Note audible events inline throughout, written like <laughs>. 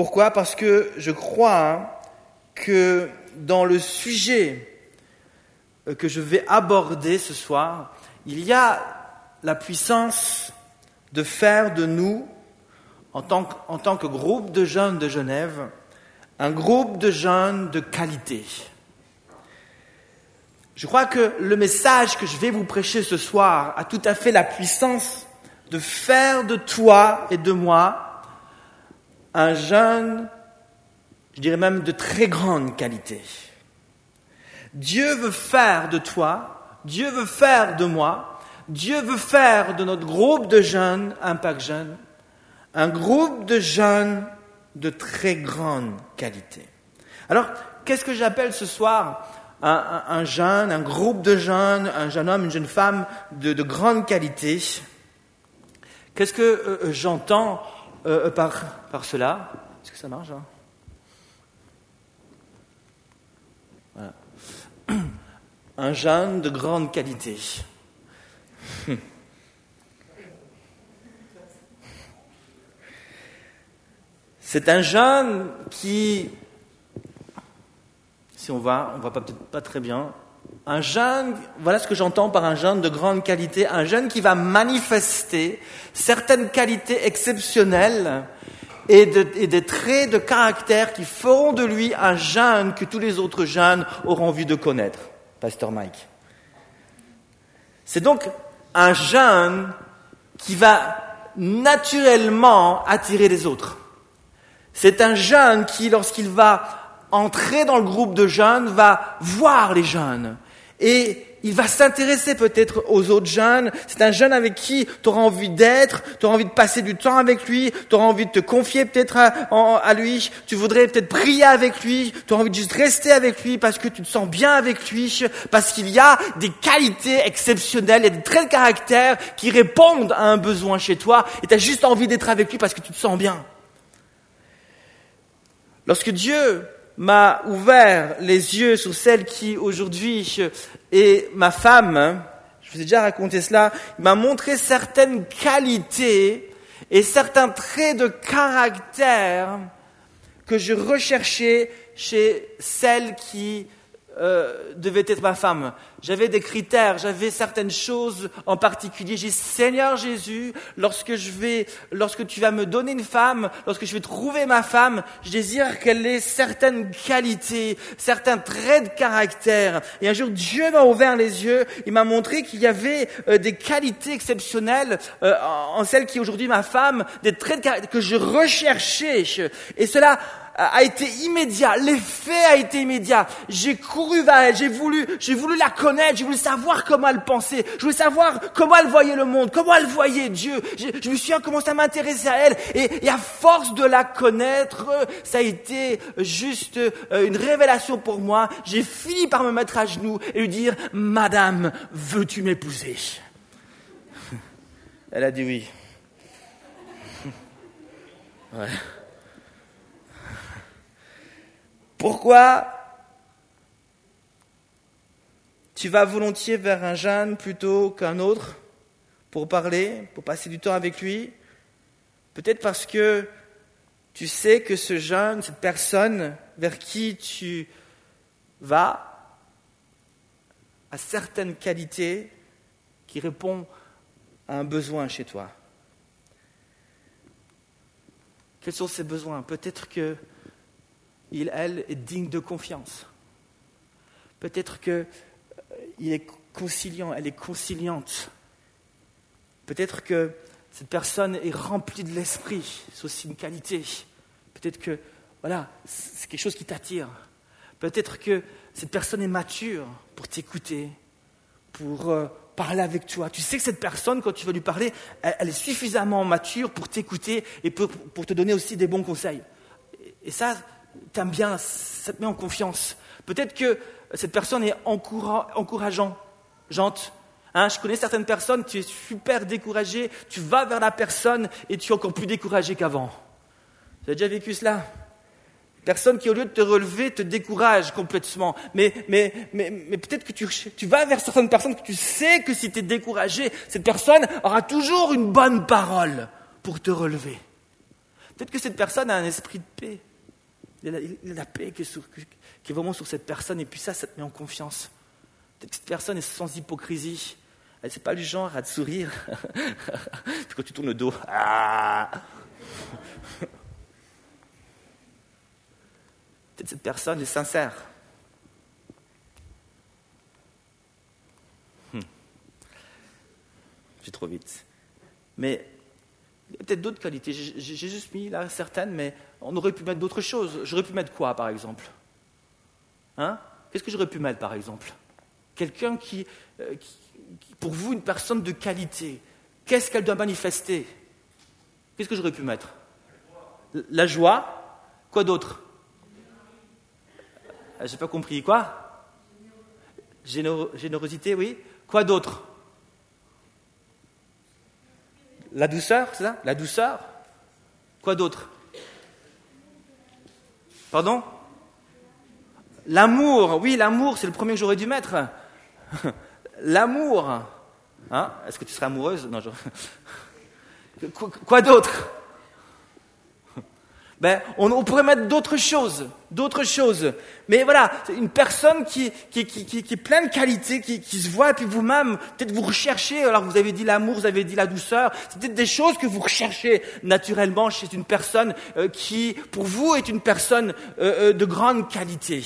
Pourquoi? Parce que je crois hein, que dans le sujet euh, que je vais aborder ce soir, il y a la puissance de faire de nous, en tant, que, en tant que groupe de jeunes de Genève, un groupe de jeunes de qualité. Je crois que le message que je vais vous prêcher ce soir a tout à fait la puissance de faire de toi et de moi un jeune, je dirais même de très grande qualité. Dieu veut faire de toi, Dieu veut faire de moi, Dieu veut faire de notre groupe de jeunes, Impact Jeunes, un groupe de jeunes de très grande qualité. Alors, qu'est-ce que j'appelle ce soir un, jeune, un groupe de jeunes, un jeune homme, une jeune femme de, grande qualité? Qu'est-ce que euh, euh, j'entends euh, par, par cela. Est-ce que ça marche hein? <clears throat> Un jeune de grande qualité. <laughs> C'est un jeune qui, si on va, on va peut-être pas très bien, un jeune, voilà ce que j'entends par un jeune de grande qualité, un jeune qui va manifester certaines qualités exceptionnelles et, des traits de caractère qui feront de lui un jeune que tous les autres jeunes auront envie de connaître. Pasteur Mike. C'est donc un jeune qui va naturellement attirer les autres. C'est un jeune qui, lorsqu'il va entrer dans le groupe de jeunes, va voir les jeunes et il va s'intéresser peut-être aux autres jeunes. C'est un jeune avec qui tu auras envie d'être, tu auras envie de passer du temps avec lui, tu auras envie de te confier peut-être à, lui, tu voudrais peut-être prier avec lui, tu auras envie de juste rester avec lui parce que tu te sens bien avec lui, parce qu'il y a des qualités exceptionnelles, il y a des traits de caractère qui répondent à un besoin chez toi et tu as juste envie d'être avec lui parce que tu te sens bien. Lorsque Dieu m'a ouvert les yeux sur celle qui aujourd'hui est ma femme. Je vous ai déjà raconté cela. M'a montré certaines qualités et certains traits de caractère que je recherchais chez celle qui euh, devait être ma femme. J'avais des critères, j'avais certaines choses en particulier. J'ai Seigneur Jésus, lorsque je vais, lorsque tu vas me donner une femme, lorsque je vais trouver ma femme, je désire qu'elle ait certaines qualités, certains traits de caractère. Et un jour, Dieu m'a ouvert les yeux, il m'a montré qu'il y avait euh, des qualités exceptionnelles euh, en celle qui est aujourd'hui ma femme, des traits de caractère que je recherchais. Et cela a été immédiat, l'effet a été immédiat. J'ai couru vers elle, j'ai voulu, j'ai voulu la connaître, j'ai voulu savoir comment elle pensait, je voulais savoir comment elle voyait le monde, comment elle voyait Dieu. Je, je me suis commencé à m'intéresser à elle et, et, à force de la connaître, ça a été juste euh, une révélation pour moi. J'ai fini par me mettre à genoux et lui dire, Madame, veux-tu m'épouser? Elle a dit oui. <laughs> Ouais. Pourquoi tu vas volontiers vers un jeune plutôt qu'un autre pour parler, pour passer du temps avec lui? Peut-être parce que tu sais que ce jeune, cette personne vers qui tu vas, a certaines qualités qui répondent à un besoin chez toi. Quels sont ces besoins? Peut-être que il, elle, est digne de confiance. Peut-être qu'il euh, est conciliant, elle est conciliante. Peut-être que cette personne est remplie de l'esprit, c'est aussi une qualité. Peut-être que, voilà, c'est quelque chose qui t'attire. Peut-être que cette personne est mature pour t'écouter, pour euh, parler avec toi. Tu sais que cette personne, quand tu vas lui parler, elle, est suffisamment mature pour t'écouter et pour, te donner aussi des bons conseils. et ça, t'aimes bien, ça te met en confiance. Peut-être que cette personne est encourageante. Hein, je connais certaines personnes, tu es super découragé, tu vas vers la personne et tu es encore plus découragé qu'avant. Tu as déjà vécu cela? Personne qui, au lieu de te relever, te décourage complètement. Mais, mais, mais, mais peut-être que tu, tu vas vers certaines personnes que tu sais que si tu es découragé, cette personne aura toujours une bonne parole pour te relever. Peut-être que cette personne a un esprit de paix. Il y a la, paix qui est, vraiment sur cette personne, et puis ça, ça te met en confiance. Peut-être que cette personne est sans hypocrisie. Elle n'est pas du genre à te sourire. <laughs> puis quand tu tournes le dos, ah <laughs> Peut-être cette personne est sincère. Hmm. J'ai trop vite. Mais il y a peut-être d'autres qualités. J'ai juste mis là certaines, mais on aurait pu mettre d'autres choses. J'aurais pu mettre quoi, par exemple? Hein? Qu'est-ce que j'aurais pu mettre, par exemple? Quelqu'un qui, euh, qui, pour vous, une personne de qualité. Qu'est-ce qu'elle doit manifester? Qu'est-ce que j'aurais pu mettre? La joie? Quoi d'autre? Euh, J'ai pas compris. Quoi? Générosité, oui. Quoi d'autre? La douceur, c'est ça? La douceur? Quoi d'autre? Pardon? L'amour, oui, l'amour, c'est le premier que j'aurais dû mettre. <laughs> L'amour. Hein? Est-ce que tu serais amoureuse? Non, je... <laughs> Quoi d'autre? Ben, on, pourrait mettre d'autres choses, d'autres choses. Mais voilà, une personne qui, qui, qui, qui est pleine de qualité, qui, qui se voit, et puis vous-même, peut-être vous recherchez, alors vous avez dit l'amour, vous avez dit la douceur, c'est peut-être des choses que vous recherchez naturellement chez une personne euh, qui, pour vous, est une personne euh, euh, de grande qualité.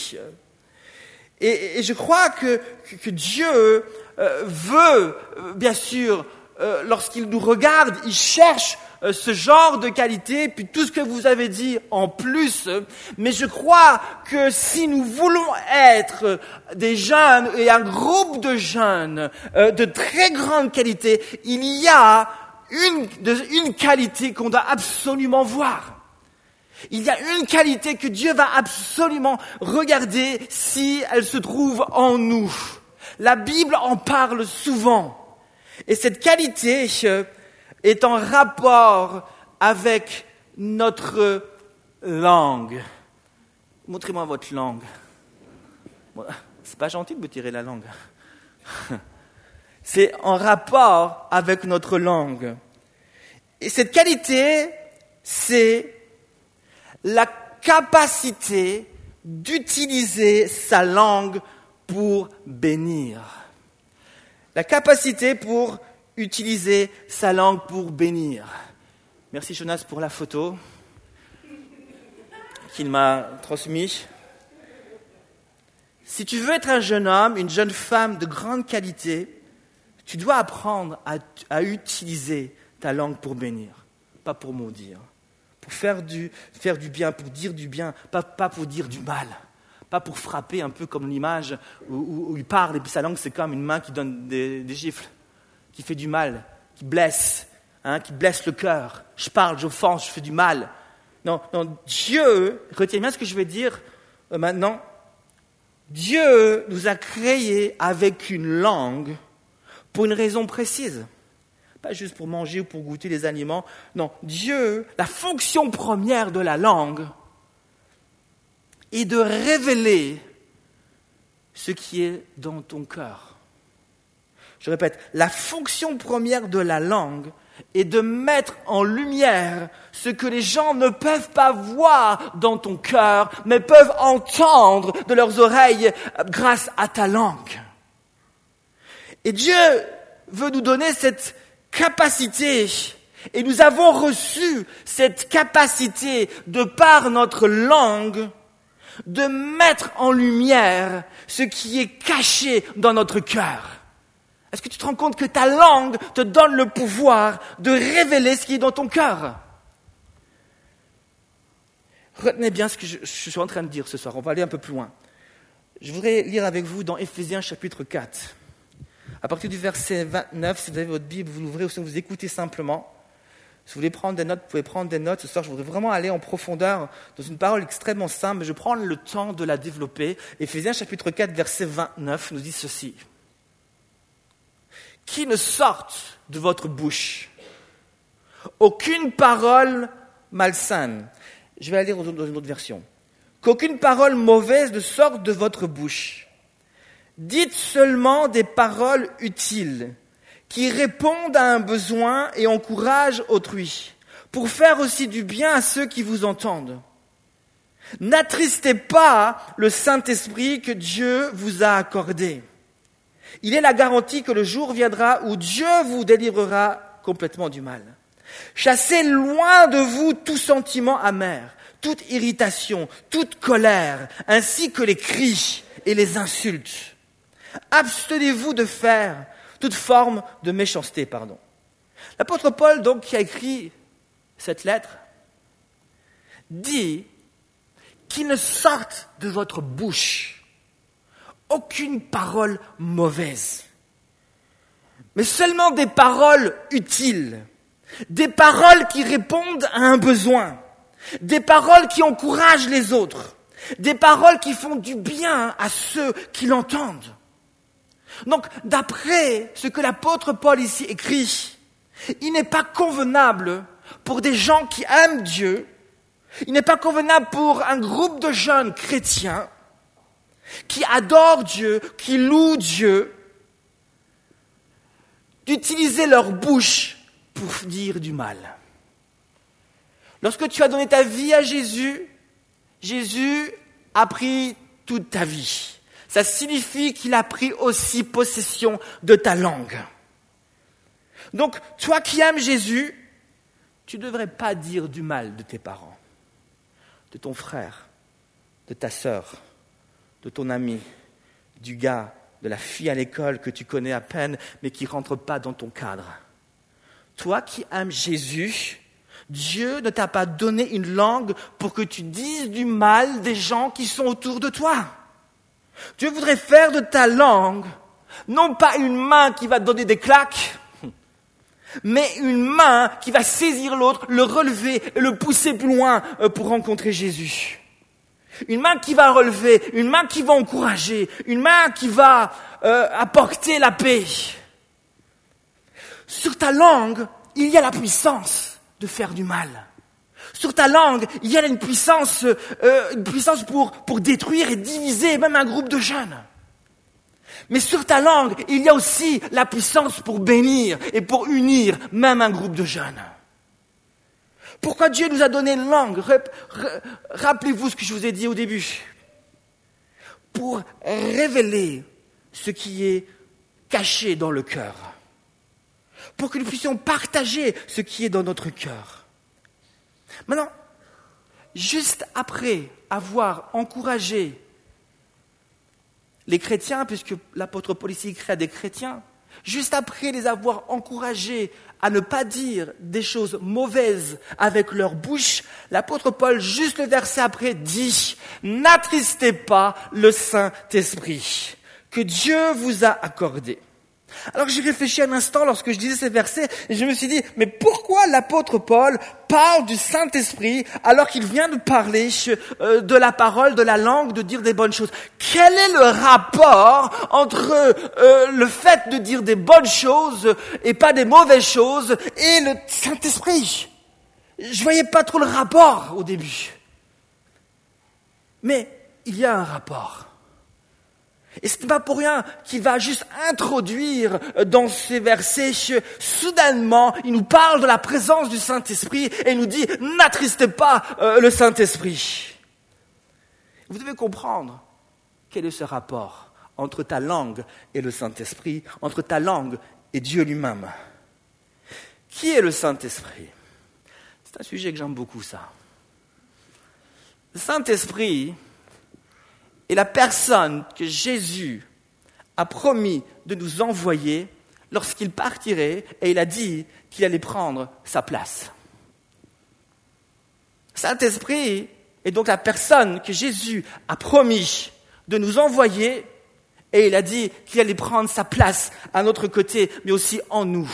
Et, et je crois que, que Dieu veut, bien sûr, lorsqu'il nous regarde, il cherche euh, ce genre de qualité, puis tout ce que vous avez dit en plus. Mais je crois que si nous voulons être des jeunes et un groupe de jeunes euh, de très grande qualité, il y a une, une qualité qu'on doit absolument voir. Il y a une qualité que Dieu va absolument regarder si elle se trouve en nous. La Bible en parle souvent. Et cette qualité, euh, est en rapport avec notre langue. Montrez-moi votre langue. C'est pas gentil de me tirer la langue. C'est en rapport avec notre langue. Et cette qualité, c'est la capacité d'utiliser sa langue pour bénir. La capacité pour utiliser sa langue pour bénir. Merci Jonas pour la photo qu'il m'a transmise. Si tu veux être un jeune homme, une jeune femme de grande qualité, tu dois apprendre à, utiliser ta langue pour bénir, pas pour maudire, pour faire du, faire du bien, pour dire du bien, pas, pas pour dire du mal, pas pour frapper un peu comme l'image où, il parle et puis sa langue c'est comme une main qui donne des, gifles qui fait du mal, qui blesse, hein, qui blesse le cœur. Je parle, j'offense, je fais du mal. Non, non, Dieu, retiens bien ce que je vais dire euh, maintenant. Dieu nous a créés avec une langue pour une raison précise. Pas juste pour manger ou pour goûter les aliments. Non, Dieu, la fonction première de la langue est de révéler ce qui est dans ton cœur. Je répète, la fonction première de la langue est de mettre en lumière ce que les gens ne peuvent pas voir dans ton cœur, mais peuvent entendre de leurs oreilles grâce à ta langue. Et Dieu veut nous donner cette capacité, et nous avons reçu cette capacité de par notre langue, de mettre en lumière ce qui est caché dans notre cœur. Est-ce que tu te rends compte que ta langue te donne le pouvoir de révéler ce qui est dans ton cœur? Retenez bien ce que je, suis en train de dire ce soir. On va aller un peu plus loin. Je voudrais lire avec vous dans Éphésiens chapitre 4. À partir du verset 29, si vous avez votre Bible, vous l'ouvrez ou si vous écoutez simplement. Si vous voulez prendre des notes, vous pouvez prendre des notes. Ce soir, je voudrais vraiment aller en profondeur dans une parole extrêmement simple, mais je prends le temps de la développer. Éphésiens chapitre 4, verset 29 nous dit ceci qui ne sorte de votre bouche. Aucune parole malsaine. Je vais aller dans une autre version. Qu'aucune parole mauvaise ne sorte de votre bouche. Dites seulement des paroles utiles, qui répondent à un besoin et encouragent autrui, pour faire aussi du bien à ceux qui vous entendent. N'attristez pas le Saint-Esprit que Dieu vous a accordé. Il est la garantie que le jour viendra où Dieu vous délivrera complètement du mal. Chassez loin de vous tout sentiment amer, toute irritation, toute colère, ainsi que les cris et les insultes. Abstenez-vous de faire toute forme de méchanceté, pardon. L'apôtre Paul, donc, qui a écrit cette lettre, dit qu'il ne sorte de votre bouche aucune parole mauvaise, mais seulement des paroles utiles, des paroles qui répondent à un besoin, des paroles qui encouragent les autres, des paroles qui font du bien à ceux qui l'entendent. Donc, d'après ce que l'apôtre Paul ici écrit, il n'est pas convenable pour des gens qui aiment Dieu, il n'est pas convenable pour un groupe de jeunes chrétiens qui adorent Dieu, qui louent Dieu, d'utiliser leur bouche pour dire du mal. Lorsque tu as donné ta vie à Jésus, Jésus a pris toute ta vie. Ça signifie qu'il a pris aussi possession de ta langue. Donc, toi qui aimes Jésus, tu ne devrais pas dire du mal de tes parents, de ton frère, de ta sœur, de ton ami, du gars, de la fille à l'école que tu connais à peine, mais qui ne rentre pas dans ton cadre. Toi qui aimes Jésus, Dieu ne t'a pas donné une langue pour que tu dises du mal des gens qui sont autour de toi. Dieu voudrait faire de ta langue non pas une main qui va donner des claques, mais une main qui va saisir l'autre, le relever et le pousser plus loin euh, pour rencontrer Jésus. Une main qui va relever, une main qui va encourager, une main qui va euh, apporter la paix. Sur ta langue, il y a la puissance de faire du mal. Sur ta langue, il y a une puissance, euh, une puissance pour, pour détruire et diviser même un groupe de jeunes. Mais sur ta langue, il y a aussi la puissance pour bénir et pour unir même un groupe de jeunes. Pourquoi Dieu nous a donné une langue? Rappelez-vous ce que je vous ai dit au début. Pour révéler ce qui est caché dans le cœur. Pour que nous puissions partager ce qui est dans notre cœur. Maintenant, juste après avoir encouragé les chrétiens, puisque l'apôtre Paul ici à des chrétiens, juste après les avoir encouragés à ne pas dire des choses mauvaises avec leur bouche, l'apôtre Paul, juste le verset après, dit, n'attristez pas le Saint-Esprit que Dieu vous a accordé. Alors j'ai réfléchi un instant lorsque je disais ces versets et je me suis dit, mais pourquoi l'apôtre Paul parle du Saint-Esprit alors qu'il vient de parler euh, de la parole, de la langue, de dire des bonnes choses? Quel est le rapport entre euh, le fait de dire des bonnes choses et pas des mauvaises choses et le Saint-Esprit? Je voyais pas trop le rapport au début. Mais il y a un rapport. Et ce n'est pas pour rien qu'il va juste introduire dans ces versets, soudainement, il nous parle de la présence du Saint-Esprit et il nous dit, n'attristez pas euh, le Saint-Esprit. Vous devez comprendre quel est ce rapport entre ta langue et le Saint-Esprit, entre ta langue et Dieu lui-même. Qui est le Saint-Esprit? C'est un sujet que j'aime beaucoup, ça. Le Saint-Esprit, et la personne que Jésus a promis de nous envoyer lorsqu'il partirait et il a dit qu'il allait prendre sa place. Saint-Esprit est donc la personne que Jésus a promis de nous envoyer et il a dit qu'il allait prendre sa place à notre côté, mais aussi en nous.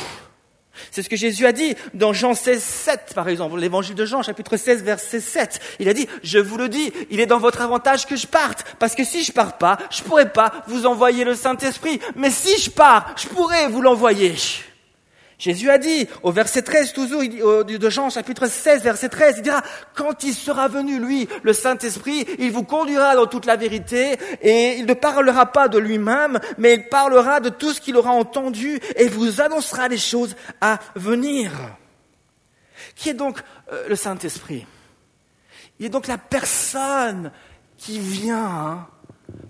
C'est ce que Jésus a dit dans Jean 16, 7, par exemple, l'évangile de Jean, chapitre 16, verset 7. Il a dit, je vous le dis, il est dans votre avantage que je parte, parce que si je pars pas, je pourrais pas vous envoyer le Saint-Esprit, mais si je pars, je pourrais vous l'envoyer. Jésus a dit, au verset 13 toujours, de Jean chapitre 16, verset 13, il dira, quand il sera venu, lui, le Saint-Esprit, il vous conduira dans toute la vérité et il ne parlera pas de lui-même, mais il parlera de tout ce qu'il aura entendu et vous annoncera les choses à venir. Qui est donc euh, le Saint-Esprit? Il est donc la personne qui vient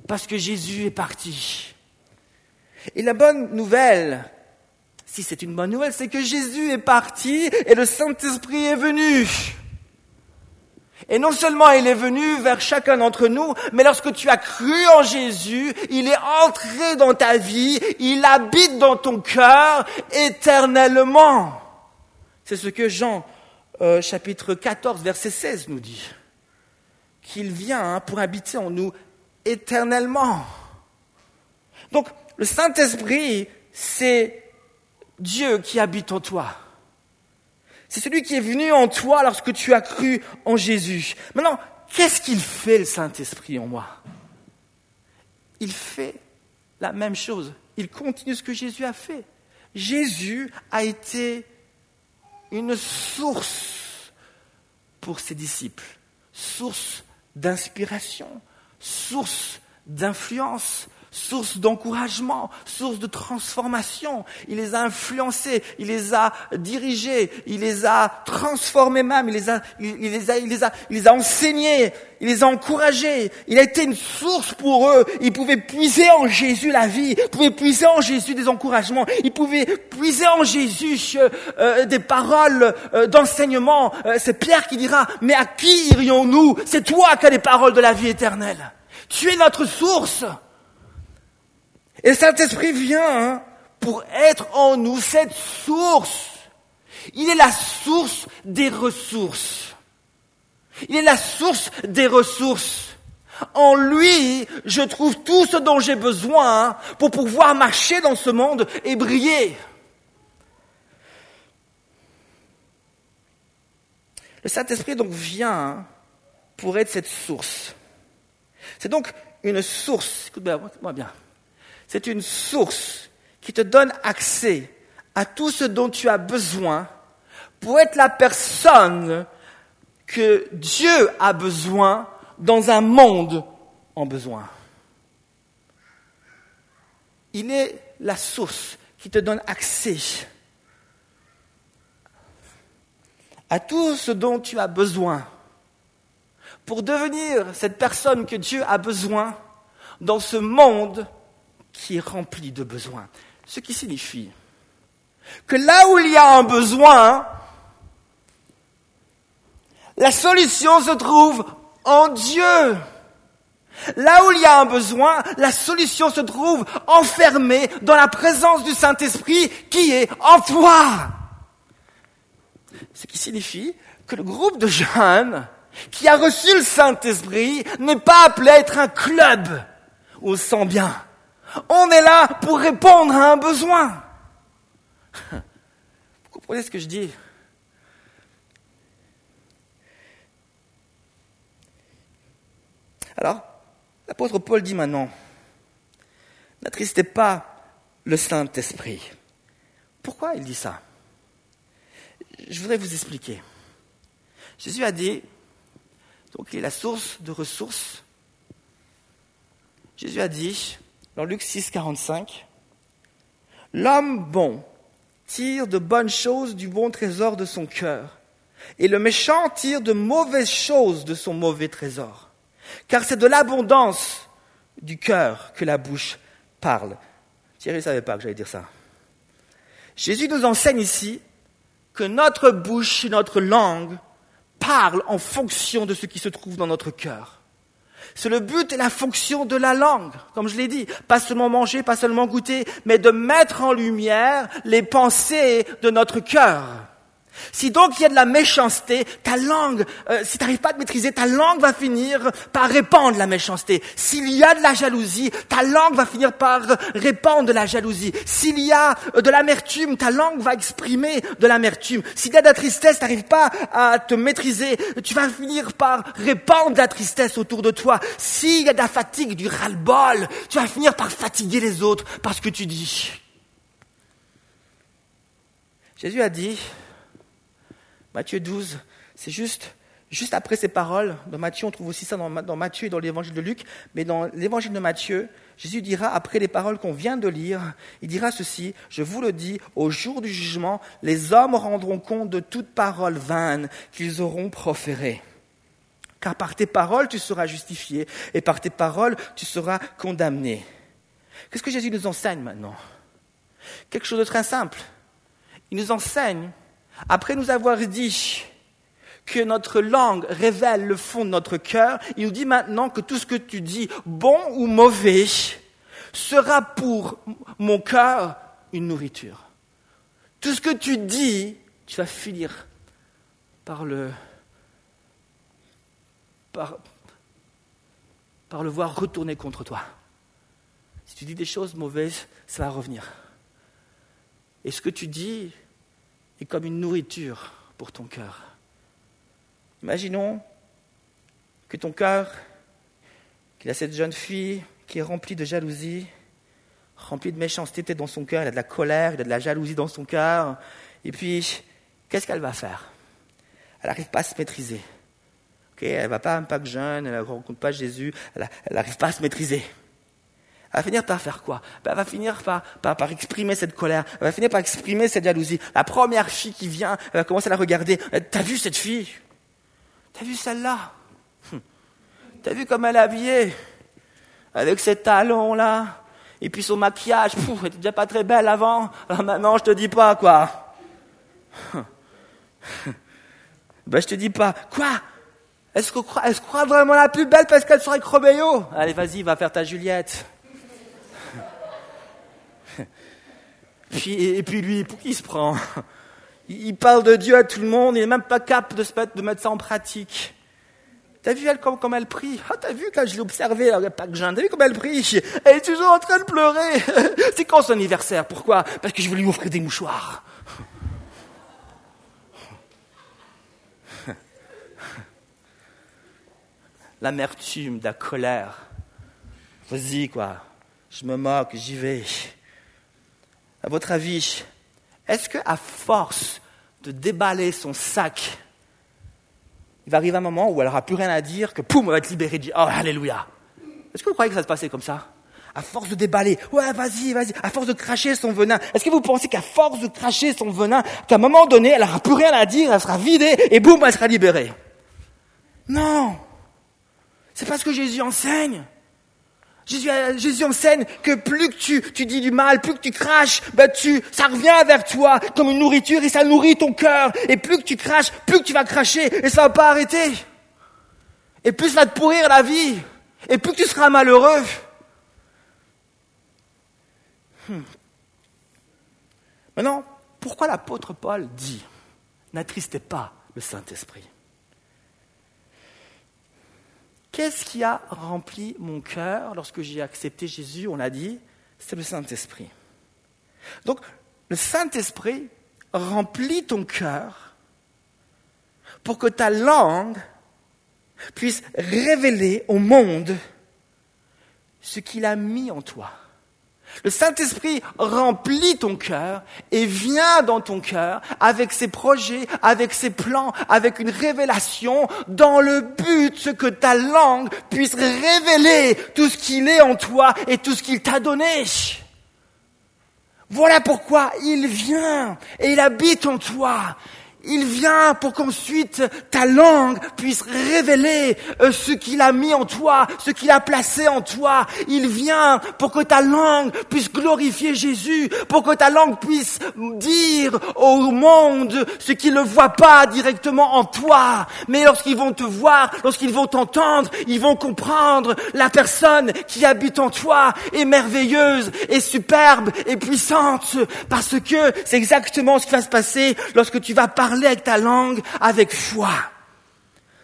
parce que Jésus est parti. Et la bonne nouvelle, si c'est une bonne nouvelle, c'est que Jésus est parti et le Saint-Esprit est venu. Et non seulement il est venu vers chacun d'entre nous, mais lorsque tu as cru en Jésus, il est entré dans ta vie, il habite dans ton cœur éternellement. C'est ce que Jean euh, chapitre 14 verset 16 nous dit. Qu'il vient hein, pour habiter en nous éternellement. Donc le Saint-Esprit, c'est Dieu qui habite en toi. C'est celui qui est venu en toi lorsque tu as cru en Jésus. Maintenant, qu'est-ce qu'il fait le Saint-Esprit en moi? Il fait la même chose. Il continue ce que Jésus a fait. Jésus a été une source pour ses disciples, source d'inspiration, source d'influence, source d'encouragement, source de transformation. Il les a influencés, il les a dirigés, il les a transformés même, il les a, il, les a, il les a, il les a enseignés, il les a encouragés. Il a été une source pour eux. Ils pouvaient puiser en Jésus la vie, ils pouvaient puiser en Jésus des encouragements, ils pouvaient puiser en Jésus euh, euh, des paroles euh, d'enseignement. C'est Pierre qui dira, mais à qui irions-nous? C'est toi qui as les paroles de la vie éternelle. Tu es notre source. Et Saint-Esprit vient hein, pour être en nous cette source. Il est la source des ressources. Il est la source des ressources. En lui, je trouve tout ce dont j'ai besoin pour pouvoir marcher dans ce monde et briller. Le Saint-Esprit donc vient pour être cette source. C'est donc une source, écoute-moi bien, c'est une source qui te donne accès à tout ce dont tu as besoin pour être la personne que Dieu a besoin dans un monde en besoin. Il est la source qui te donne accès à tout ce dont tu as besoin pour devenir cette personne que Dieu a besoin dans ce monde qui est rempli de besoins. Ce qui signifie que là où il y a un besoin, la solution se trouve en Dieu. Là où il y a un besoin, la solution se trouve enfermée dans la présence du Saint-Esprit qui est en toi. Ce qui signifie que le groupe de jeunes qui a reçu le Saint-Esprit n'est pas appelé à être un club où on se sent bien. On est là pour répondre à un besoin. <laughs> Vous comprenez ce que je dis? Alors, l'apôtre Paul dit maintenant, n'attristez pas le Saint-Esprit. Pourquoi il dit ça? Je voudrais vous expliquer. Jésus a dit, donc il est la source de ressources. Jésus a dit, dans Luc 6, 45, L'homme bon tire de bonnes choses du bon trésor de son cœur, et le méchant tire de mauvaises choses de son mauvais trésor. Car c'est de l'abondance du cœur que la bouche parle. Thierry ne savait pas que j'allais dire ça. Jésus nous enseigne ici que notre bouche notre langue parlent en fonction de ce qui se trouve dans notre cœur. C'est le but et la fonction de la langue, comme je l'ai dit. Pas seulement manger, pas seulement goûter, mais de mettre en lumière les pensées de notre cœur. Si donc il y a de la méchanceté, ta langue, euh, si tu n'arrives pas à te maîtriser, ta langue va finir par répandre la méchanceté. S'il y a de la jalousie, ta langue va finir par répandre la jalousie. S'il y a euh, de l'amertume, ta langue va exprimer de l'amertume. S'il y a de la tristesse, tu n'arrives pas à te maîtriser, tu vas finir par répandre la tristesse autour de toi. S'il y a de la fatigue, du ras-le-bol, tu vas finir par fatiguer les autres parce que tu dis. Jésus a dit, Matthieu 12, c'est juste juste après ces paroles, dans Matthieu, on trouve aussi ça dans, dans Matthieu et dans l'évangile de Luc, mais dans l'évangile de Matthieu, Jésus dira, après les paroles qu'on vient de lire, il dira ceci, je vous le dis, au jour du jugement, les hommes rendront compte de toute parole vaine qu'ils auront proférée. Car par tes paroles, tu seras justifié, et par tes paroles, tu seras condamné. Qu'est-ce que Jésus nous enseigne maintenant? Quelque chose de très simple. Il nous enseigne, après nous avoir dit que notre langue révèle le fond de notre cœur, il nous dit maintenant que tout ce que tu dis, bon ou mauvais, sera pour mon cœur une nourriture. Tout ce que tu dis, tu vas finir par le, par, par le voir retourner contre toi. Si tu dis des choses mauvaises, ça va revenir. Et ce que tu dis est comme une nourriture pour ton cœur. Imaginons que ton cœur, qu'il a cette jeune fille qui est remplie de jalousie, remplie de méchanceté dans son cœur, il a de la colère, il a de la jalousie dans son cœur. Et puis, qu'est-ce qu'elle va faire? Elle n'arrive pas à se maîtriser. elle ne va pas à un jeune, elle ne rencontre pas Jésus, elle n'arrive pas à se maîtriser. Elle va finir par faire quoi? Elle va finir par, par, exprimer cette colère, elle va finir par exprimer cette jalousie. La première fille qui vient, elle va commencer à la regarder. T'as vu cette fille? T'as vu celle-là? Hum. T'as vu comme elle est habillée? Avec ses talons-là et puis son maquillage, pouf, elle était déjà pas très belle avant. Alors maintenant, je te dis pas, quoi. ben, je te dis pas. Quoi? Est-ce qu'on croit, est croit vraiment la plus belle parce qu'elle serait avec Allez, vas-y, va faire ta Juliette. Et puis lui, pour qui il se prend il, parle de Dieu à tout le monde, il n'est même pas capable de, se mettre, de mettre ça en pratique. T'as vu elle comme, elle prie Ah, t'as vu quand je l'ai observée, pas que t'as vu comme elle prie Elle est toujours en train de pleurer. <laughs> C'est quand son anniversaire Pourquoi? Parce que je voulais lui offrir des mouchoirs. <laughs> L'amertume, la colère. Vas-y, quoi. Je me moque, j'y vais. À votre avis, est-ce qu'à force de déballer son sac il va arriver un moment où elle n'aura plus rien à dire, que poum, elle va être libérée, dit, oh, alléluia. Est-ce que vous croyez que ça se passait comme ça? À force de déballer, ouais, vas-y, vas-y, à force de cracher son venin. Est-ce que vous pensez qu'à force de cracher son venin, qu'à un moment donné, elle n'aura plus rien à dire, elle sera vidée, et boum, elle sera libérée? Non C'est pas ce que Jésus enseigne. Jésus, enseigne que plus que tu, dis du mal, plus que tu craches, tu, ça revient vers toi comme une nourriture et ça nourrit ton cœur. Et plus que tu craches, plus que tu vas cracher et ça va pas arrêter. Et plus ça va te pourrir la vie. Et plus que tu seras malheureux. Hmm. Maintenant, pourquoi l'apôtre Paul dit N'attristez pas le Saint-Esprit? Qu'est-ce qui a rempli mon cœur lorsque j'ai accepté Jésus On l'a dit, c'est le Saint-Esprit. Donc, le Saint-Esprit remplit ton cœur pour que ta langue puisse révéler au monde ce qu'il a mis en toi. Le Saint-Esprit remplit ton cœur et vient dans ton cœur avec ses projets, avec ses plans, avec une révélation dans le but que ta langue puisse révéler tout ce qu'il est en toi et tout ce qu'il t'a donné. Voilà pourquoi il vient et il habite en toi il vient pour qu'ensuite ta langue puisse révéler euh, ce qu'il a mis en toi, ce qu'il a placé en toi. Il vient pour que ta langue puisse glorifier Jésus, pour que ta langue puisse dire au monde ce qu'ils ne voient pas directement en toi. Mais lorsqu'ils vont te voir, lorsqu'ils vont t'entendre, ils vont comprendre la personne qui habite en toi est merveilleuse, est superbe, et puissante. Parce que c'est exactement ce qui va se passer lorsque tu vas parler parler avec ta langue avec foi.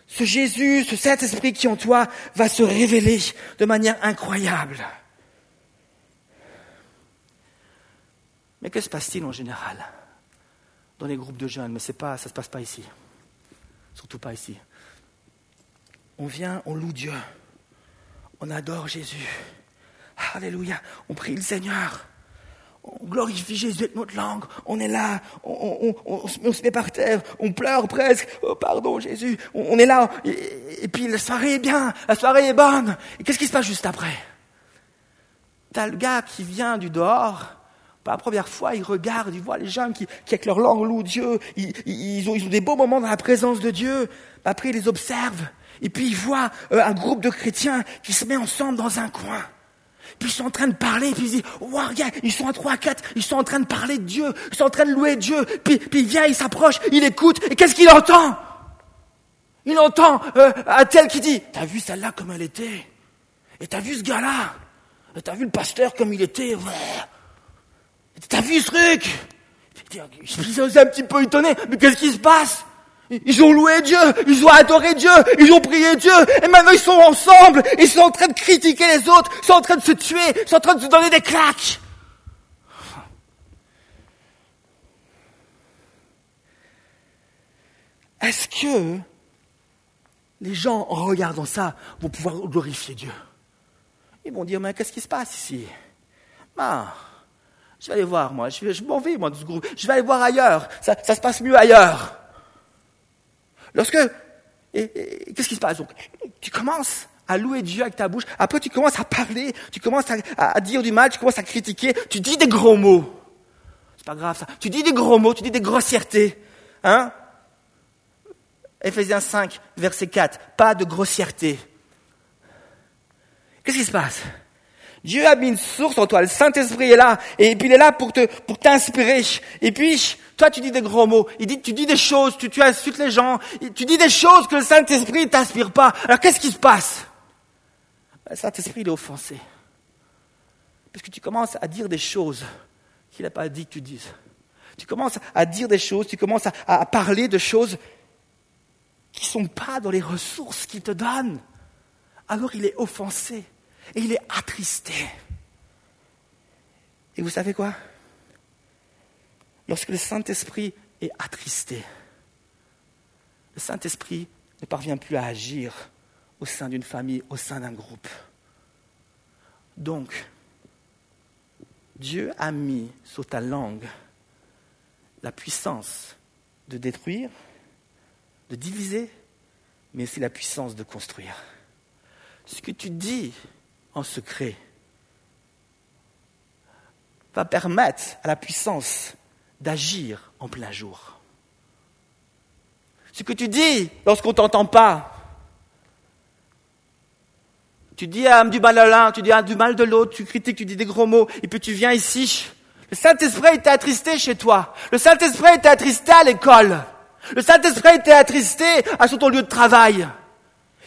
Ce Jésus, ce Saint-Esprit qui en toi va se révéler de manière incroyable. Mais que se passe-t-il en général dans les groupes de jeunes? Mais pas, ça ne se passe pas ici. Surtout pas ici. On vient, on loue Dieu. On adore Jésus. Alléluia. On prie le Seigneur. On glorifie Jésus avec notre langue, on est là, on, se met par terre, on pleure presque, oh pardon Jésus, on, est là, et, puis la soirée est bien, la soirée est bonne, et qu'est-ce qui se passe juste après? T'as le gars qui vient du dehors, pour la première fois, il regarde, il voit les gens qui, qui avec leur langue louent Dieu, ils, ont, ils, ont, des beaux moments dans la présence de Dieu, après ils les observent, et puis il voit euh, un groupe de chrétiens qui se met ensemble dans un coin. Puis ils sont en train de parler, puis ils disent, wow, regarde, ils sont à trois, quatre, ils sont en train de parler de Dieu, ils sont en train de louer Dieu. Puis, puis il vient, il s'approche, il écoute, et qu'est-ce qu'il entend? Il entend euh, un tel qui dit, t'as vu celle-là comme elle était? Et t'as vu ce gars-là? Et t'as vu le pasteur comme il était? Ouais. T'as vu ce truc? Je suis un petit peu étonné, mais qu'est-ce qui se passe? Ils ont loué Dieu, ils ont adoré Dieu, ils ont prié Dieu, et maintenant ils sont ensemble, ils sont en train de critiquer les autres, ils sont en train de se tuer, ils sont en train de se donner des claques. Est-ce que les gens, en regardant ça, vont pouvoir glorifier Dieu? Ils vont dire, mais qu'est-ce qui se passe ici? Ah, Je vais aller voir, moi, je, m'en vais, moi, de ce groupe, je vais aller voir ailleurs, ça se passe mieux ailleurs. Lorsque, qu'est-ce qui se passe donc? Tu commences à louer Dieu avec ta bouche, après tu commences à parler, tu commences à, dire du mal, tu commences à critiquer, tu dis des gros mots. C'est pas grave ça. Tu dis des gros mots, tu dis des grossièretés. Hein? Ephésiens 5, verset 4. Pas de grossièreté. Qu'est-ce qui se passe? Dieu a mis une source en toi, le Saint-Esprit est là, et puis il est là pour t'inspirer. Et puis, toi, tu dis des gros mots. Il tu dis des choses, tu, tu insultes les gens. Tu dis des choses que le Saint-Esprit ne t'inspire pas. Alors qu'est-ce qui se passe? Le Saint-Esprit, il est offensé. Parce que tu commences à dire des choses qu'il n'a pas dit que tu dises. Tu commences à dire des choses, tu commences à, parler de choses qui ne sont pas dans les ressources qu'il te donne. Alors il est offensé et il est attristé. Et vous savez quoi? Lorsque le Saint-Esprit est attristé, le Saint-Esprit ne parvient plus à agir au sein d'une famille, au sein d'un groupe. Donc, Dieu a mis sur ta langue la puissance de détruire, de diviser, mais aussi la puissance de construire. Ce que tu dis en secret va permettre à la puissance d'agir en plein jour. Ce que tu dis lorsqu'on ne t'entend pas, tu dis du mal à l'un, tu dis du mal de l'autre, tu critiques, tu dis des gros mots, et puis tu viens ici. Le Saint-Esprit était attristé chez toi. Le Saint-Esprit était attristé à l'école. Le Saint-Esprit était attristé à ton lieu de travail.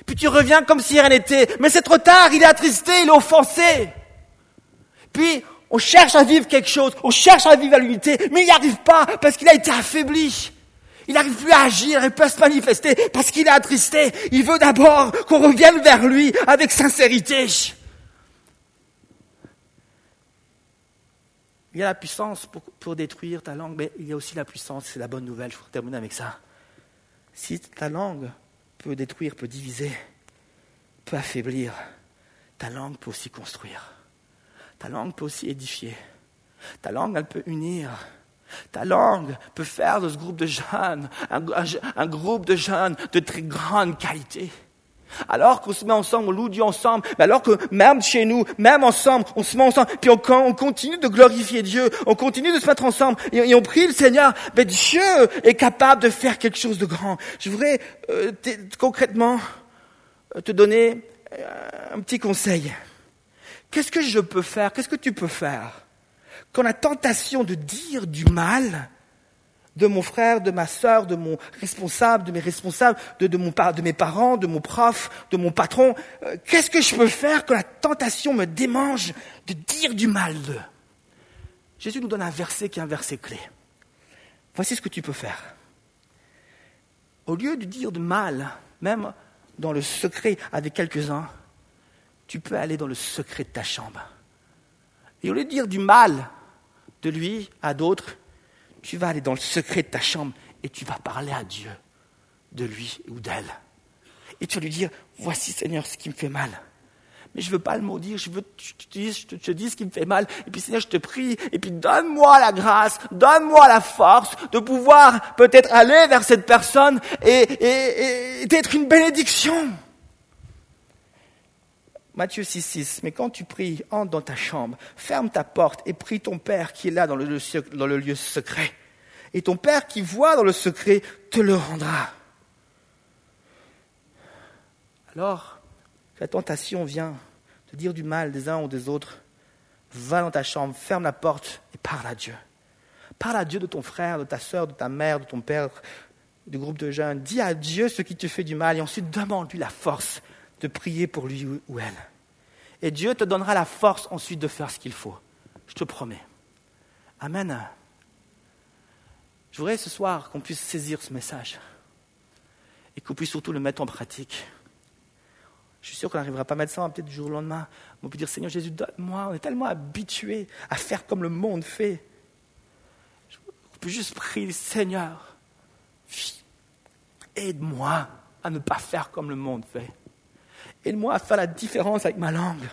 Puis tu reviens comme si rien n'était. Mais c'est trop tard, il est attristé, il est offensé. Puis on cherche à vivre quelque chose, on cherche à vivre à l'unité, mais il n'y arrive pas parce qu'il a été affaibli. Il n'arrive plus à agir, il peut se manifester parce qu'il est attristé. Il veut d'abord qu'on revienne vers lui avec sincérité. Il y a la puissance pour, détruire ta langue, mais il y a aussi la puissance, c'est la bonne nouvelle, je vous terminer avec ça. Si ta langue peut détruire, peut diviser, peut affaiblir, ta langue peut aussi construire. Ta langue peut aussi édifier. Ta langue, elle peut unir. Ta langue peut faire de ce groupe de jeunes un, groupe de jeunes de très grande qualité. Alors qu'on se met ensemble, on loue Dieu ensemble, mais alors que même chez nous, même ensemble, on se met ensemble, puis on, continue de glorifier Dieu, on continue de se mettre ensemble, et, on prie le Seigneur, mais Dieu est capable de faire quelque chose de grand. Je voudrais euh, concrètement euh, te donner euh, un petit conseil. Qu'est-ce que je peux faire? Qu'est-ce que tu peux faire? Quand la tentation de dire du mal de mon frère, de ma sœur, de mon responsable, de mes responsables, de, mon, de mes parents, de mon prof, de mon patron, euh, qu'est-ce que je peux faire quand la tentation me démange de dire du mal d'eux? Jésus nous donne un verset qui est un verset clé. Voici ce que tu peux faire. Au lieu de dire du mal, même dans le secret avec quelques-uns, tu peux aller dans le secret de ta chambre. Et au lieu de dire du mal de lui à d'autres, tu vas aller dans le secret de ta chambre et tu vas parler à Dieu de lui ou d'elle. Et tu vas lui dire, voici Seigneur ce qui me fait mal. mais je ne veux pas le maudire, je veux te dises, je te dis ce qui me fait mal, et puis Seigneur, je te prie, et puis donne-moi la grâce, donne-moi la force de pouvoir peut-être aller vers cette personne et, et, d'être une bénédiction. Matthieu 6, 6, mais quand tu pries, entre dans ta chambre, ferme ta porte et prie ton Père qui est là dans le, lieu secret. Et ton Père qui voit dans le secret te le rendra. Alors, la tentation vient de dire du mal des uns ou des autres, va dans ta chambre, ferme la porte et parle à Dieu. Parle à Dieu de ton frère, de ta soeur, de ta mère, de ton père, du groupe de jeunes. Dis à Dieu ce qui te fait du mal et ensuite demande-lui la force de prier pour lui ou elle. Et Dieu te donnera la force ensuite de faire ce qu'il faut. Je te promets. Amen. Je voudrais ce soir qu'on puisse saisir ce message et qu'on puisse surtout le mettre en pratique. Je suis sûr qu'on n'arrivera pas à mettre ça peut-être du jour au lendemain. On peut dire Seigneur Jésus, donne-moi. On est tellement habitué à faire comme le monde fait. On peut juste prier Seigneur, aide-moi à ne pas faire comme le monde fait. Aide-moi à faire la différence avec ma langue.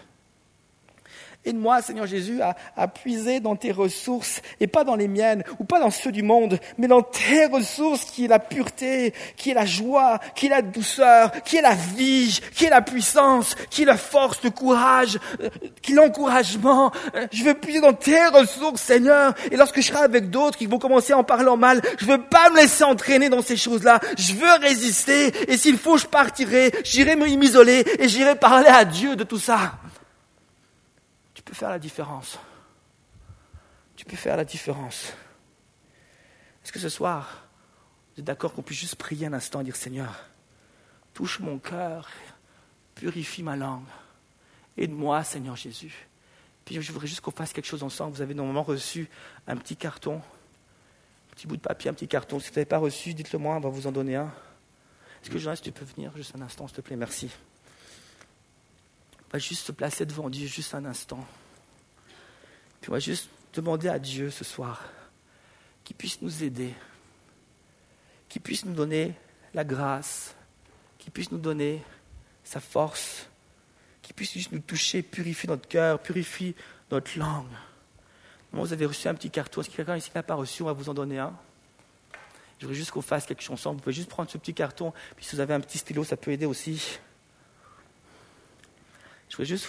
Aide-moi, Seigneur Jésus, à, puiser dans tes ressources, et pas dans les miennes, ou pas dans ceux du monde, mais dans tes ressources qui est la pureté, qui est la joie, qui est la douceur, qui est la vie, qui est la puissance, qui est la force, le courage, euh, qui est l'encouragement. Euh, je veux puiser dans tes ressources, Seigneur. Et lorsque je serai avec d'autres qui vont commencer à en parler en mal, je veux pas me laisser entraîner dans ces choses-là. Je veux résister, et s'il faut, je partirai, j'irai m'isoler, et j'irai parler à Dieu de tout ça peux faire la différence. Tu peux faire la différence. Est-ce que ce soir, vous êtes d'accord qu'on puisse juste prier un instant et dire Seigneur, touche mon cœur, purifie ma langue. Aide-moi, Seigneur Jésus. Puis je voudrais juste qu'on fasse quelque chose ensemble. Vous avez normalement reçu un petit carton, un petit bout de papier, un petit carton. Si vous n'avez pas reçu, dites-le moi, on va vous en donner un. Est-ce que Jonas, tu peux venir juste un instant, s'il te plaît? Merci va juste se placer devant Dieu juste un instant. Puis on va juste demander à Dieu ce soir qu'il puisse nous aider, qu'il puisse nous donner la grâce, qu'il puisse nous donner sa force, qu'il puisse juste nous toucher, purifier notre cœur, purifier notre langue. vous avez reçu un petit carton. Est-ce que quelqu'un ici n'a pas reçu? On va vous en donner un. Je voudrais juste qu'on fasse quelque chose ensemble. Vous pouvez juste prendre ce petit carton. Puis si vous avez un petit stylo, ça peut aider aussi. Je voudrais juste,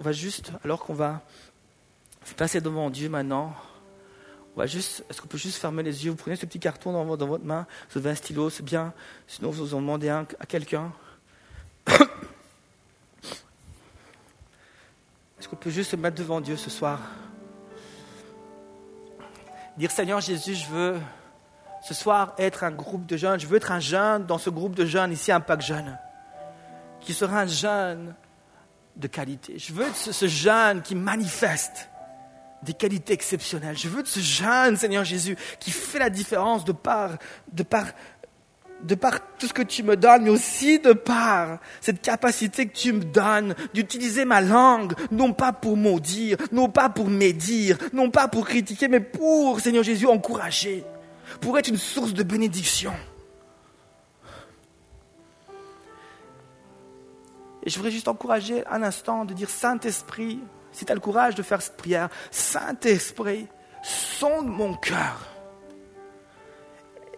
on va juste, alors qu'on va passer devant Dieu maintenant, on va juste, est-ce qu'on peut juste fermer les yeux? Vous prenez ce petit carton dans, votre main, vous avez un stylo, c'est bien. Sinon, vous en demandez un à quelqu'un. <coughs> Est-ce qu'on peut juste se mettre devant Dieu ce soir? Dire Seigneur Jésus, je veux ce soir être un groupe de jeunes, je veux être un jeune dans ce groupe de jeunes ici, un pack jeune, qui sera un jeune de qualité. Je veux être ce, jeune qui manifeste des qualités exceptionnelles. Je veux être ce jeune, Seigneur Jésus, qui fait la différence de par, de par, de par tout ce que tu me donnes, mais aussi de par cette capacité que tu me donnes d'utiliser ma langue, non pas pour maudire, non pas pour médire, non pas pour critiquer, mais pour, Seigneur Jésus, encourager, pour être une source de bénédiction. Et je voudrais juste encourager un instant de dire Saint-Esprit, si tu as le courage de faire cette prière, Saint-Esprit, sonde mon cœur.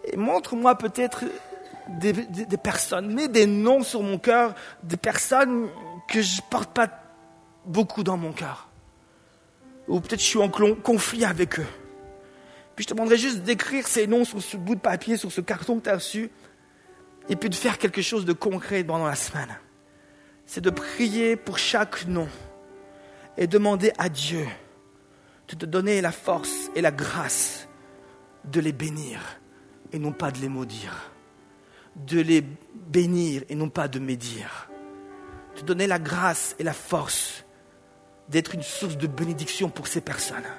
Et montre-moi peut-être des, personnes, mets des noms sur mon cœur, des personnes que je ne porte pas beaucoup dans mon cœur. Ou peut-être je suis en conflit avec eux. Puis je te demanderai juste d'écrire ces noms sur ce bout de papier, sur ce carton que tu as reçu, et puis de faire quelque chose de concret pendant la semaine c'est de prier pour chaque nom et demander à Dieu de te donner la force et la grâce de les bénir et non pas de les maudire, de les bénir et non pas de médire, de donner la grâce et la force d'être une source de bénédiction pour ces personnes.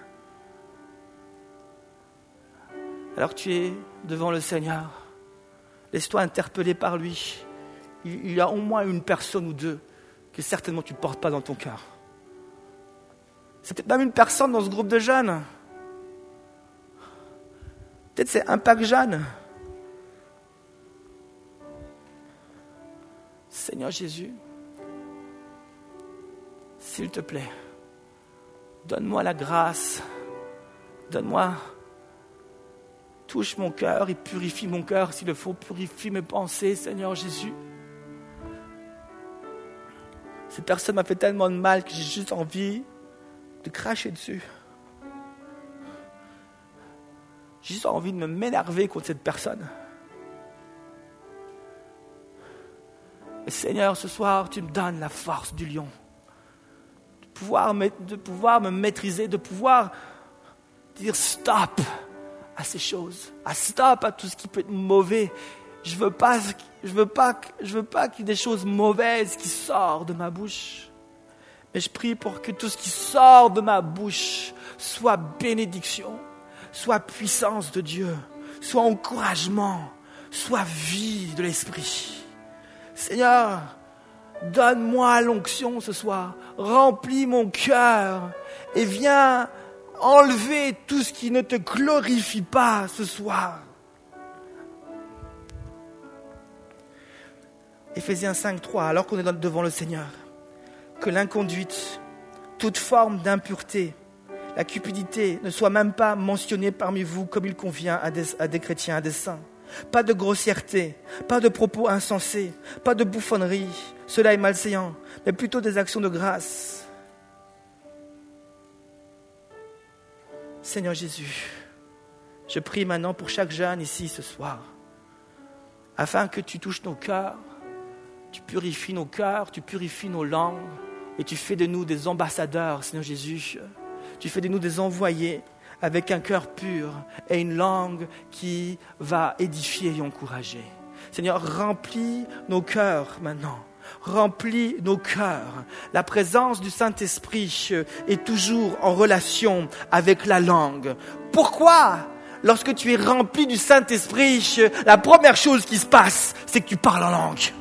Alors tu es devant le Seigneur, laisse-toi interpeller par lui il y a au moins une personne ou deux que certainement tu ne portes pas dans ton cœur. C'est peut-être même une personne dans ce groupe de jeunes. Peut-être c'est un pack jeune. Seigneur Jésus, s'il te plaît, donne-moi la grâce, donne-moi, touche mon cœur et purifie mon cœur s'il le faut, purifie mes pensées, Seigneur Jésus. Cette personne m'a fait tellement de mal que j'ai juste envie de cracher dessus. J'ai juste envie de me m'énerver contre cette personne. Et Seigneur, ce soir, tu me donnes la force du lion. De pouvoir, de pouvoir me maîtriser, de pouvoir dire stop à ces choses, à stop à tout ce qui peut être mauvais je veux pas, je veux pas, je veux pas qu'il y ait des choses mauvaises qui sortent de ma bouche. Mais je prie pour que tout ce qui sort de ma bouche soit bénédiction, soit puissance de Dieu, soit encouragement, soit vie de l'esprit. Seigneur, donne-moi l'onction ce soir, remplis mon cœur et viens enlever tout ce qui ne te glorifie pas ce soir. Éphésiens 5, 3, alors qu'on est devant le Seigneur, que l'inconduite, toute forme d'impureté, la cupidité ne soit même pas mentionnée parmi vous comme il convient à des, chrétiens, à des saints. Pas de grossièreté, pas de propos insensés, pas de bouffonnerie, cela est malséant, mais plutôt des actions de grâce. Seigneur Jésus, je prie maintenant pour chaque jeune ici ce soir, afin que tu touches nos cœurs, tu purifies nos cœurs, tu purifies nos langues, et tu fais de nous des ambassadeurs, Seigneur Jésus. Tu fais de nous des envoyés avec un cœur pur et une langue qui va édifier et encourager. Seigneur, remplis nos cœurs maintenant. Remplis nos cœurs. La présence du Saint-Esprit est toujours en relation avec la langue. Pourquoi Lorsque tu es rempli du Saint-Esprit, la première chose qui se passe, c'est que tu parles en langue?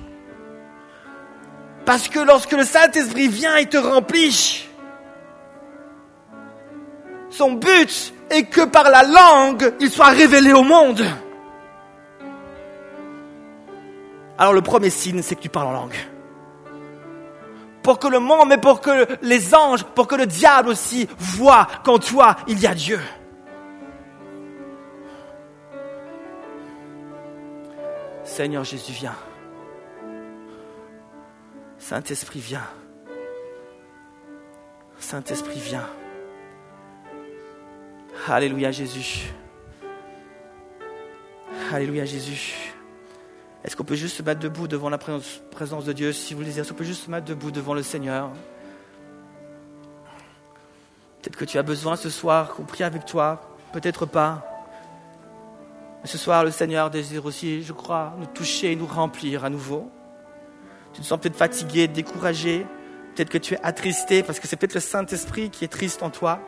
Parce que lorsque le Saint-Esprit vient et te remplit, son but est que par la langue, il soit révélé au monde. Alors le premier signe, c'est que tu parles en langue. Pour que le monde, mais pour que les anges, pour que le diable aussi voit qu'en toi, il y a Dieu. Seigneur Jésus, viens. Saint-Esprit, viens. Saint-Esprit, viens. Alléluia Jésus. Alléluia Jésus. Est-ce qu'on peut juste se mettre debout devant la présence de Dieu? Si vous le désirez, est-ce qu'on peut juste se mettre debout devant le Seigneur? Peut-être que tu as besoin ce soir qu'on prie avec toi, peut-être pas. Mais ce soir, le Seigneur désire aussi, je crois, nous toucher et nous remplir à nouveau. Tu te sens peut-être fatigué, découragé. Peut-être que tu es attristé parce que c'est peut-être le Saint-Esprit qui est triste en toi.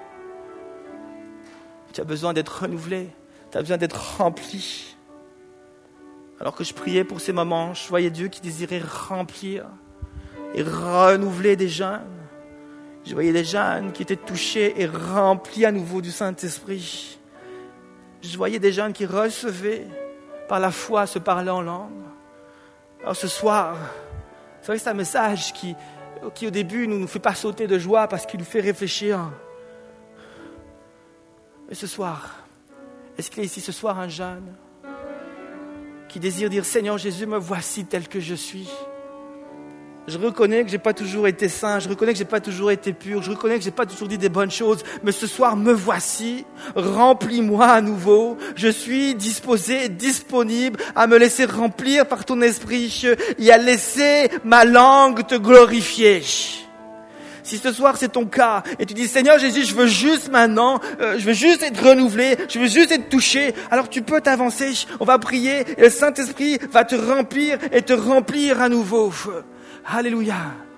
Tu as besoin d'être renouvelé. Tu as besoin d'être rempli. Alors que je priais pour ces moments, je voyais Dieu qui désirait remplir et renouveler des jeunes. Je voyais des jeunes qui étaient touchés et remplis à nouveau du Saint-Esprit. Je voyais des jeunes qui recevaient par la foi se parler en langue. Alors ce soir, c'est vrai que c'est un message qui, au début ne nous fait pas sauter de joie parce qu'il nous fait réfléchir. Mais ce soir, est-ce qu'il y a ici ce soir un jeune qui désire dire Seigneur Jésus, me voici tel que je suis je reconnais que j'ai pas toujours été saint, je reconnais que j'ai pas toujours été pur, je reconnais que j'ai pas toujours dit des bonnes choses, mais ce soir me voici, remplis-moi à nouveau, je suis disposé, disponible à me laisser remplir par ton esprit et à laisser ma langue te glorifier. Si ce soir c'est ton cas et tu dis Seigneur Jésus, je veux juste maintenant, euh, je veux juste être renouvelé, je veux juste être touché, alors tu peux t'avancer, on va prier et le Saint-Esprit va te remplir et te remplir à nouveau. Alléluia.